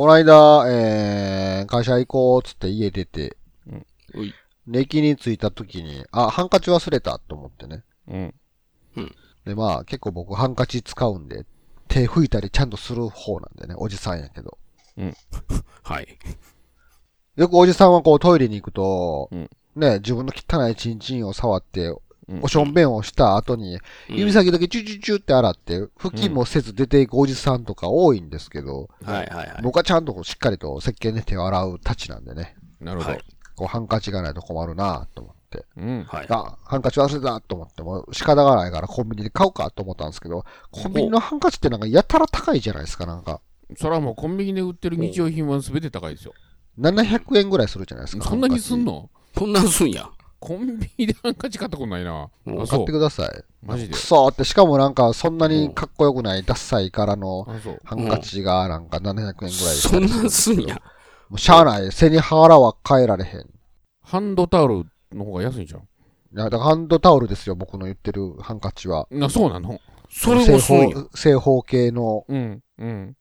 この間、えー、会社行こうっつって家出て、うい。で駅に着いた時に、あ、ハンカチ忘れたと思ってね。うん。で、まあ、結構僕ハンカチ使うんで、手拭いたりちゃんとする方なんでね、おじさんやけど。はい。よくおじさんはこうトイレに行くと、うんね、自分の汚いチンチンを触って、うんおしょんべんをした後に、うん指先だけチュチュチュって洗って、拭きもせず出ていくおじさんとか多いんですけど、はいはいはい。僕はちゃんとしっかりと石鹸で手を洗うたちなんでね、なるほど。はいこうハンカチがないと困るなと思って。うん。はい。あ、ハンカチ忘れたと思って、もう仕方がないからコンビニで買うかと思ったんですけど、コンビニのハンカチってなんかやたら高いじゃないですか、なんか。それはもうコンビニで売ってる日用品は全て高いですよ。700円ぐらいするじゃないですか。そんなにすんのの？こんなんすんや。コンビニでハンカチ買ったことないな。買って。ください。マジで？く。そーって、しかもなんかそんなにかっこよくないダッサいからの。ハンカチがなんか700円ぐらいそんなんすんや。もうしゃあない。背に腹は変えられへん。いハンドタオルの方が安いじゃん。や、だからハンドタオルですよ、僕の言ってるハンカチは。な、そうなの？それもすんや。正方形の、うん。うん。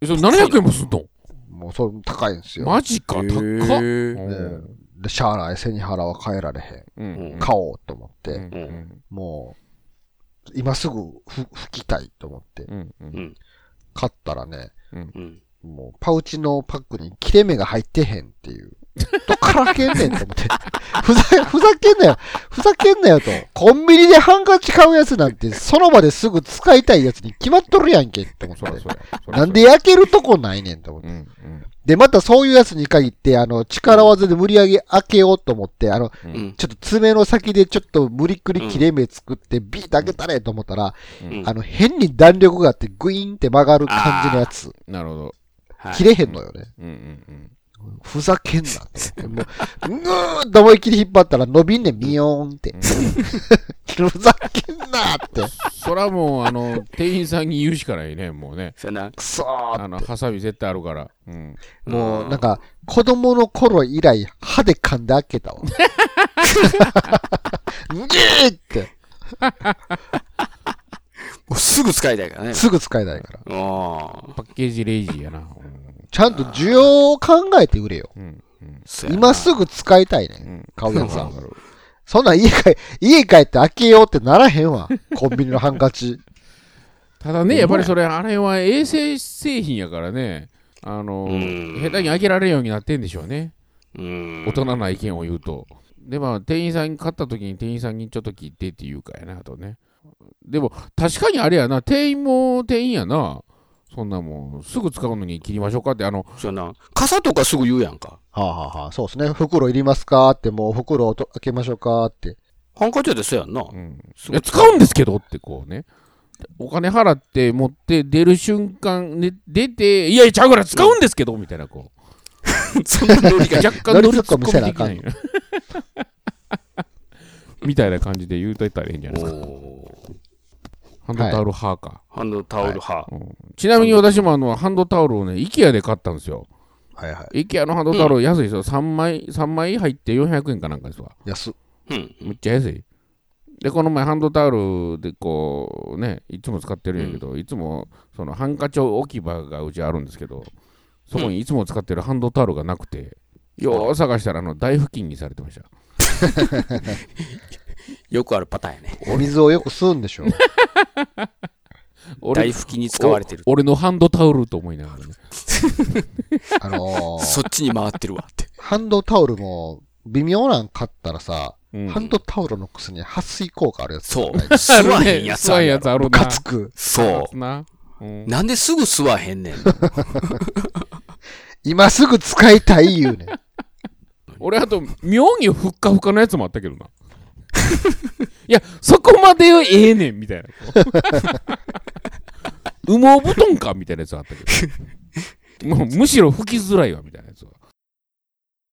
え、それ700円もすんの？もうそれ高いんですよ。マジか、高っ。へーうんで、しゃあない。背に腹は変えられへん。うん。うん買おうと思って、うんうんもう、今すぐふ拭きたいと思って、うんううんん。買ったらね、うん。もうパウチのパックに切れ目が入ってへんっていう。どっからけんねんと思って。ふざ、ふざけんなよ。ふざけんなよと。コンビニでハンカチ買うやつなんて、その場ですぐ使いたいやつに決まっとるやんけって思って。なんで焼けるとこないねんと思って。うんうんで、またそういうやつに限って、あの、力技で無理やり開けようと思って、あの、ううんん。ちょっと爪の先でちょっと無理くり切れ目作ってビーッと開けたれと思ったら、うんあの、変に弾力があってグイーンって曲がる感じのやつ。なるほど。はい切れへんのよね。うんうんふざけんなって。もう、ぐーっと思いっきり引っ張ったら伸びんねん、ミヨーンって。ふざけんなって。そらもう、あの、店員さんに言うしかないね、もうね。そやな。くそーあの、ハサミ絶対あるから。うん。もう、なんか、子供の頃以来、歯で噛んで開けたわ。ぐーって。もうすぐ使いたいからね。すぐ使えないから。パッケージレイジーやな。ちゃんと需要を考えて売れよ。うん。うん。そやな今すぐ使いたいね。うんん。買うやつはそんなん家帰、家帰って開けようってならへんわ。コンビニのハンカチ。ただね、やっぱりそれ、あれは衛生製品やからね。あの、うん下手に開けられるようになってんでしょうね。うん。大人な意見を言うと。で、まあ、店員さんに買った時に店員さんにちょっと聞いてって言うかやな、とね。でも、確かにあれやな、店員も店員やな。そんなもん、すぐ使うのに切りましょうかって、あの、そやな。傘とかすぐ言うやんか。はあ、はあはあ、そうですね。袋いりますかって、もう袋をと開けましょうかって。ハンカチやでそうやんな。うん、使うんですけどってこうね。お金払って持って出る瞬間、ね、出て、いやいや、ちゃうから使うんですけど、みたいな、こそんなノリう。が。若干乗り乗りツせなあかん。みたいな感じで言うといたらいいんじゃないですか。ハンドタオル派か。ハンドタオル派。うんちなみに私もあの、ハンドタオルをね、IKEA で買ったんですよ。はいはい。IKEA のハンドタオル安いですよ。3枚、三枚入って400円かなんかですわ。安っ。うん。めっちゃ安い。で、この前ハンドタオルでこうね、いつも使ってるんやけど、いつもそのハンカチ置き場がうちあるんですけど、そこにいつも使ってるハンドタオルがなくて、よう探したらあの大拭きにされてました。よくあるパターンやね。お水をよく吸うんでしょ。俺大拭きに使われてる。お俺のハンドタオルと思いながらね。あのーそっちに回ってるわって。ハンドタオルも微妙なん買ったらさ、うんハンドタオルのくせに撥水効果あるやつ。そう。吸わへんやつ吸わへんやつあるな。ムカつく。そな。うんう。なんですぐ吸わへんねん。今すぐ使いたい言うねん。俺あと妙にふっかふかのやつもあったけどな。いや、そこまでええねんみたいな。羽毛布団かみたいなやつあったけど。もうむしろ拭きづらいわみたいなやつは。